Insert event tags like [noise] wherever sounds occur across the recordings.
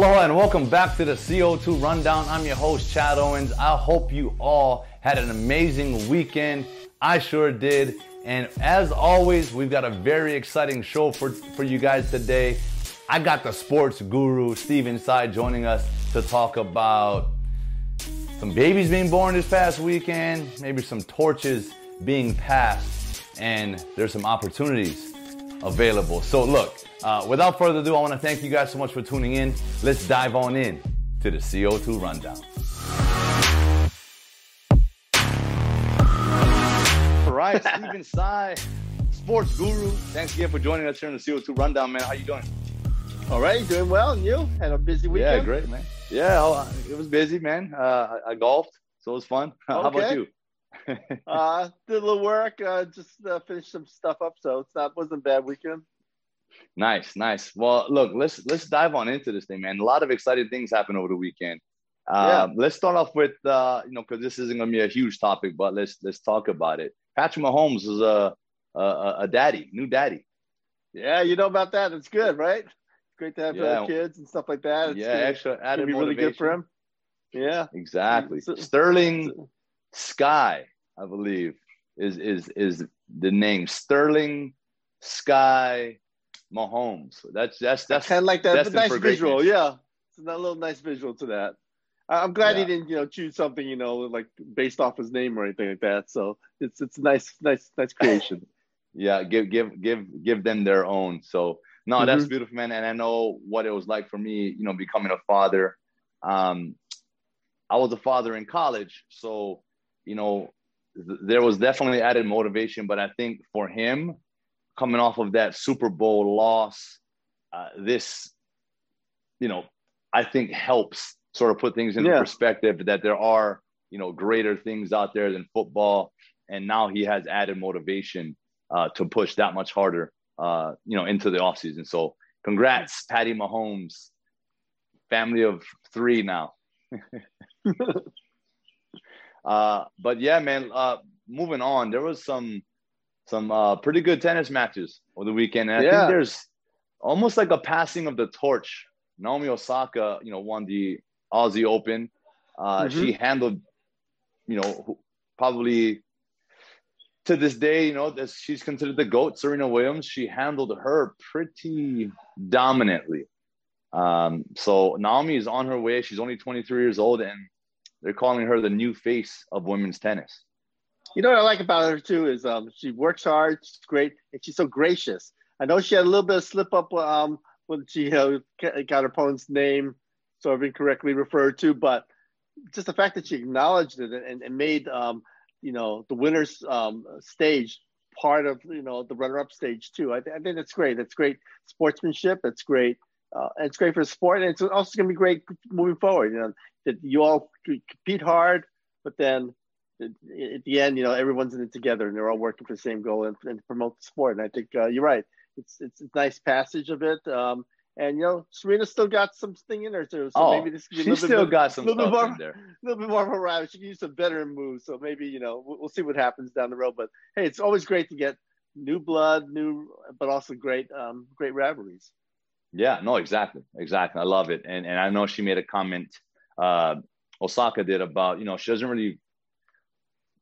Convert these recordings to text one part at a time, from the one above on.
Aloha and welcome back to the CO2 Rundown. I'm your host, Chad Owens. I hope you all had an amazing weekend. I sure did. And as always, we've got a very exciting show for, for you guys today. I got the sports guru, Steven Tsai, joining us to talk about some babies being born this past weekend, maybe some torches being passed, and there's some opportunities available. So, look, uh, without further ado, I want to thank you guys so much for tuning in. Let's dive on in to the CO2 Rundown. All right, Steven [laughs] Tsai, sports guru. Thanks again for joining us here in the CO2 Rundown, man. How you doing? All right, doing well. And you had a busy weekend? Yeah, great, man. Yeah, it was busy, man. Uh, I golfed, so it was fun. [laughs] How about you? [laughs] uh, did a little work. Uh, just uh, finished some stuff up, so it's not wasn't a bad weekend. Nice, nice. Well, look, let's let's dive on into this thing, man. A lot of exciting things happened over the weekend. Uh, yeah. Let's start off with uh, you know because this isn't going to be a huge topic, but let's let's talk about it. Patrick Mahomes is a a, a daddy, new daddy. Yeah, you know about that. It's good, right? It's great to have yeah. kids and stuff like that. It's yeah, extra added be really good for him. Yeah, exactly. Sterling Skye, I believe, is is is the name. Sterling Skye Mahomes. That's that's that's kind of like that. That's a nice visual, yeah. It's a little nice visual to that. I'm glad yeah. he didn't, you know, choose something, you know, like based off his name or anything like that. So it's it's a nice, nice, nice creation. [laughs] yeah, give give give give them their own. So no, mm-hmm. that's beautiful, man. And I know what it was like for me, you know, becoming a father. Um, I was a father in college, so you know, th- there was definitely added motivation. But I think for him, coming off of that Super Bowl loss, uh, this, you know, I think helps sort of put things into yeah. perspective that there are, you know, greater things out there than football. And now he has added motivation uh, to push that much harder, uh, you know, into the offseason. So congrats, Patty Mahomes, family of three now. [laughs] uh, but yeah, man, uh, moving on, there was some some uh, pretty good tennis matches over the weekend. And I think there's almost like a passing of the torch. Naomi Osaka, you know, won the Aussie Open. Uh, mm-hmm. She handled, you know, probably to this day, you know, that she's considered the GOAT, Serena Williams. She handled her pretty dominantly. Um, so Naomi is on her way. She's only 23 years old, and they're calling her the new face of women's tennis. You know what I like about her too is um, she works hard. She's great, and she's so gracious. I know she had a little bit of slip up um, when she got her opponent's name sort of incorrectly referred to, but just the fact that she acknowledged it and, and made um, you know the winners um, stage part of you know the runner-up stage too. I, I think that's great. That's great sportsmanship. It's great. Uh, it's great for the sport, and it's also going to be great moving forward. You know that you all compete hard, but then at the end, you know, everyone's in it together and they're all working for the same goal and, and promote the sport. And I think uh, you're right. It's, it's a nice passage of it. Um, and you know, Serena still got something in there too. So oh, maybe this could be a little still bit, got some little bit more, in there. A [laughs] little bit more of a rival. She can use some better moves. So maybe you know, we'll, we'll, see what happens down the road. But hey, it's always great to get new blood, new, but also great, um, great rivalries. Yeah, no, exactly, exactly. I love it, and and I know she made a comment. Uh, Osaka did about you know she doesn't really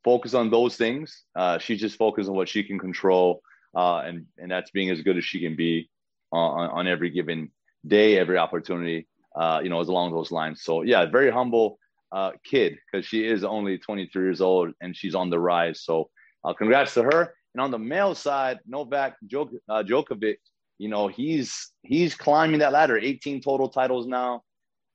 focus on those things. Uh, she's just focused on what she can control, uh, and and that's being as good as she can be on, on every given day, every opportunity. Uh, you know, is along those lines. So yeah, very humble uh, kid because she is only 23 years old and she's on the rise. So uh, congrats to her. And on the male side, Novak Djok- uh, Djokovic, you know, he's he's climbing that ladder. 18 total titles now.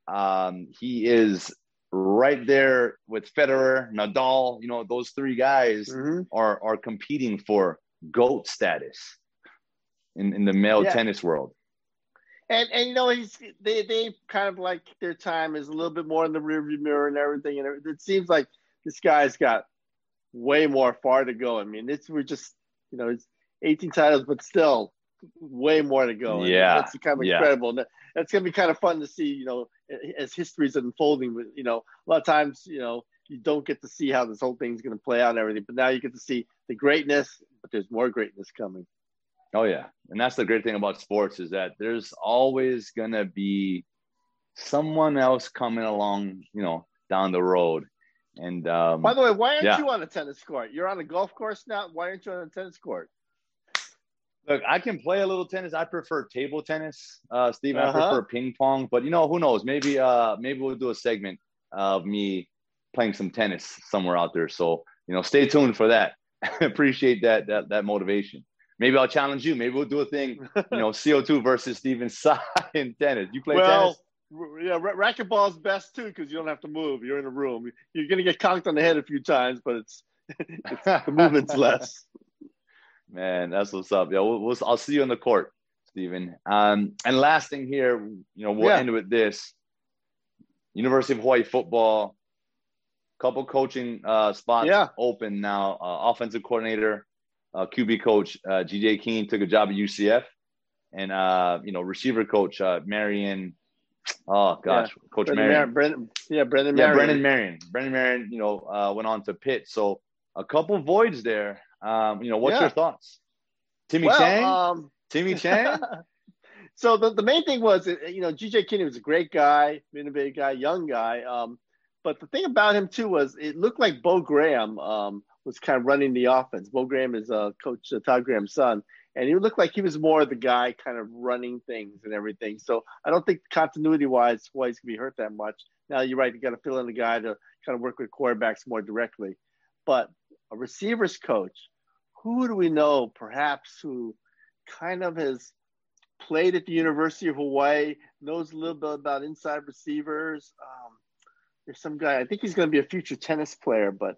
Um, he is right there with Federer, Nadal, you know, those three guys mm-hmm. are are competing for GOAT status in, in the male yeah. tennis world. And and you know, he's they they kind of like their time is a little bit more in the rearview mirror and everything. And it seems like this guy's got way more far to go. I mean, it's we're just you know, it's 18 titles, but still way more to go. Yeah, it's kind of yeah. incredible. And that's gonna be kind of fun to see. You know, as history is unfolding. With you know, a lot of times, you know, you don't get to see how this whole thing's gonna play out and everything. But now you get to see the greatness. But there's more greatness coming. Oh yeah, and that's the great thing about sports is that there's always gonna be someone else coming along, you know, down the road. And um, by the way, why aren't yeah. you on a tennis court? You're on a golf course now. Why aren't you on a tennis court? Look, I can play a little tennis. I prefer table tennis, uh, Steve. Uh-huh. I prefer ping pong, but you know, who knows? Maybe, uh, maybe we'll do a segment of me playing some tennis somewhere out there. So, you know, stay tuned for that. I [laughs] appreciate that that that motivation. Maybe I'll challenge you. Maybe we'll do a thing. You know, [laughs] CO2 versus Steven Tsai in tennis. You play well, tennis? Yeah, racquetball is best too because you don't have to move. You're in a room. You're gonna get conked on the head a few times, but it's, [laughs] it's the movement's less. Man, that's what's up. Yeah, we'll, we'll, I'll see you on the court, Stephen. Um, and last thing here, you know, we'll yeah. end with this. University of Hawaii football, couple coaching uh, spots yeah. open now. Uh, offensive coordinator, uh, QB coach uh, GJ Kinne took a job at UCF, and uh, you know, receiver coach uh, Marion. Oh gosh, yeah. Coach Brennan Marion. Mar- Brennan, yeah, Brennan. Yeah, Marion. Brennan Marion. Brennan Marion. You know, uh, went on to Pitt. So a couple voids there. Um, you know, what's yeah. your thoughts? Timmy well, Chang. Um, Timmy Chang. [laughs] so the, the main thing was, you know, GJ Kinne was a great guy, innovative guy, young guy. Um, but the thing about him too was it looked like Bo Graham um, was kind of running the offense. Bo Graham is uh, Coach uh, Todd Graham's son, and he looked like he was more the guy kind of running things and everything. So I don't think continuity wise, Hawaii's gonna be hurt that much. Now you're right, you got to fill in the guy to kind of work with quarterbacks more directly. But a receivers coach, who do we know perhaps who kind of has played at the University of Hawaii, knows a little bit about inside receivers. Um, there's some guy, I think he's going to be a future tennis player, but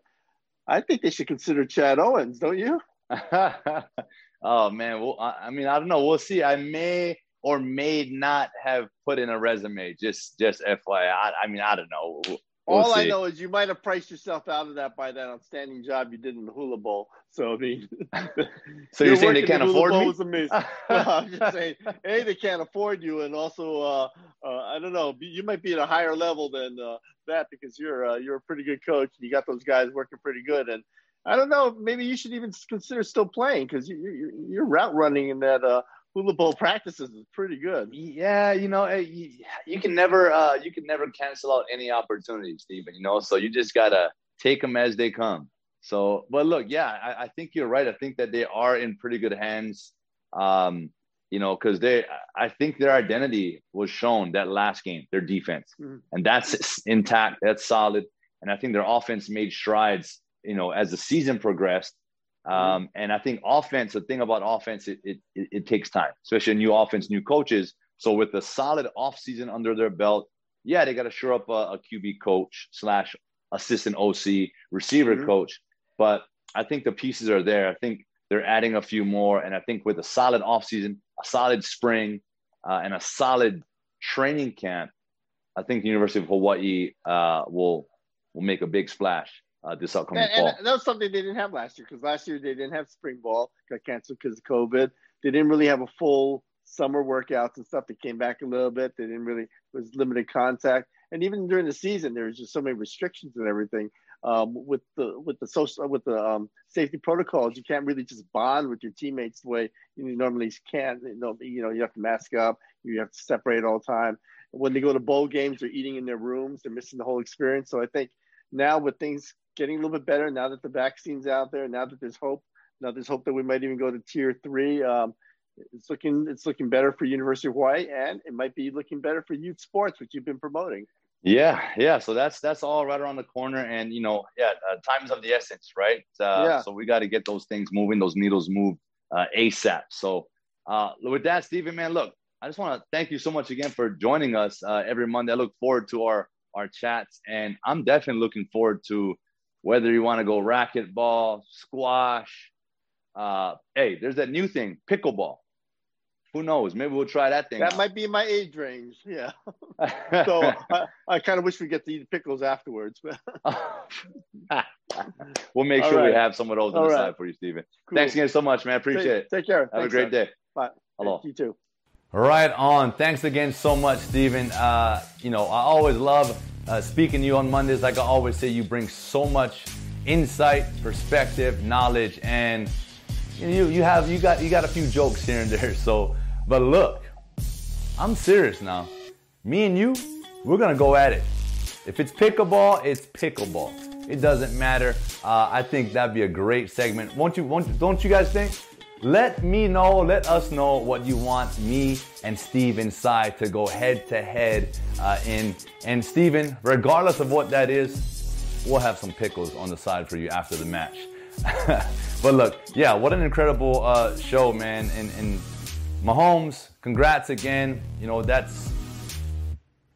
I think they should consider Chad Owens, don't you? [laughs] [laughs] oh, man. Well, I, mean, I don't know. We'll see. I may or may not have put in a resume. Just, just FYI. I, I mean, I don't know. We'll All see. I know is you might have priced yourself out of that by that outstanding job you did in the Hula Bowl. So I mean, [laughs] so you're saying they can't the afford me? Was amazing. [laughs] well, I'm just saying, a they can't afford you, and also, uh, uh, I don't know, you might be at a higher level than uh, that because you're uh, you're a pretty good coach. and You got those guys working pretty good, and I don't know, maybe you should even consider still playing because you, you, you're route running in that uh, hula bowl practices is pretty good. Yeah, you know, eh, you, you can never uh, you can never cancel out any opportunity, Stephen. You know, so you just gotta take them as they come. So, but look, yeah, I, I think you're right. I think that they are in pretty good hands. Um, you know, because they, I think their identity was shown that last game, their defense, mm-hmm. and that's intact, that's solid, and I think their offense made strides. You know, as the season progressed. Um, and I think offense, the thing about offense, it, it, it, takes time, especially a new offense, new coaches. So with a solid offseason under their belt, yeah, they got to shore up a, a, QB coach slash assistant OC receiver mm-hmm. coach. But I think the pieces are there. I think they're adding a few more. And I think with a solid offseason, a solid spring, uh, and a solid training camp, I think the University of Hawaii uh, will will make a big splash uh, this upcoming and, fall. And that was something they didn't have last year because last year they didn't have spring ball, got canceled because of COVID. They didn't really have a full summer workouts and stuff. They came back a little bit. They didn't really was limited contact, and even during the season, there was just so many restrictions and everything. Um, with the with the social with the um, safety protocols, you can't really just bond with your teammates the way you normally can. You know, you know, you have to mask up, you have to separate all the time. When they go to bowl games, they're eating in their rooms. They're missing the whole experience. So I think now with things getting a little bit better now that the vaccine's out there. Now that there's hope. Now there's hope that we might even go to tier three. Um, it's looking it's looking better for University of Hawaii, and it might be looking better for youth sports, which you've been promoting. Yeah, yeah. So that's that's all right around the corner, and you know, yeah, uh, time's of the essence, right? Uh, yeah. So we got to get those things moving, those needles move uh, ASAP. So uh, with that, Stephen, man, look, I just want to thank you so much again for joining us uh, every Monday. I look forward to our our chats, and I'm definitely looking forward to whether you want to go racquetball, squash. Uh, hey, there's that new thing, pickleball. Who knows? Maybe we'll try that thing. That out. might be my age range. Yeah. [laughs] so I, I kind of wish we get to eat pickles afterwards. [laughs] we'll make All sure right. we have some of those on All the right. side for you, Stephen. Cool. Thanks again so much, man. Appreciate take, it. Take care. Have Thanks, a great man. day. Bye. Hello. You too. Right on. Thanks again so much, Stephen. Uh, you know, I always love uh, speaking to you on Mondays. Like I always say, you bring so much insight, perspective, knowledge, and you you have you got you got a few jokes here and there. So, but look, I'm serious now. Me and you, we're gonna go at it. If it's pickleball, it's pickleball. It doesn't matter. Uh, I think that'd be a great segment. Won't you? Won't, don't you guys think? Let me know, let us know what you want me and Steven Tsai to go head to head uh, in. And Steven, regardless of what that is, we'll have some pickles on the side for you after the match. [laughs] but look, yeah, what an incredible uh, show, man. And, and Mahomes, congrats again. You know, that's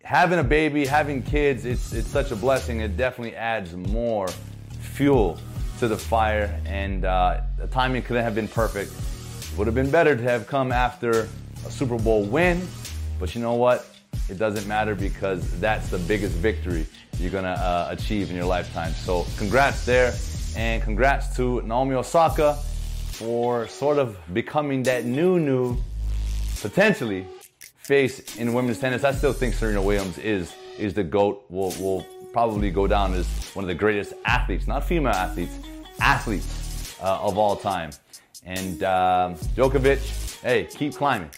having a baby, having kids, it's, it's such a blessing. It definitely adds more fuel to the fire, and uh, the timing couldn't have been perfect. Would have been better to have come after a Super Bowl win, but you know what? It doesn't matter because that's the biggest victory you're gonna uh, achieve in your lifetime. So, congrats there, and congrats to Naomi Osaka for sort of becoming that new, new, potentially face in women's tennis. I still think Serena Williams is is the goat. Will will probably go down as one of the greatest athletes, not female athletes, athletes uh, of all time. And um, Djokovic, hey, keep climbing,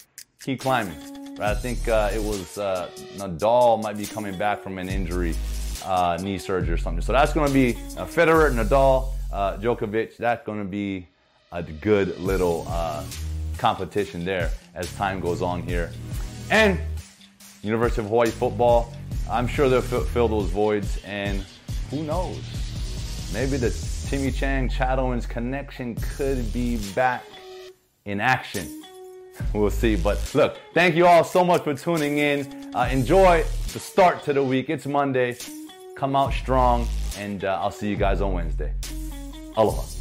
keep climbing. But I think uh, it was uh, Nadal might be coming back from an injury, uh, knee surgery or something. So that's going to be uh, Federer, Nadal, uh, Djokovic. That's going to be a good little competition there as time goes on here. And University of Hawaii football, I'm sure they'll fill those voids. And who knows? Maybe the Timmy Chang, Chad Owens connection could be back in action. We'll see. But look, thank you all so much for tuning in. Uh, enjoy the start to the week. It's Monday. Come out strong, and uh, I'll see you guys on Wednesday. Aloha.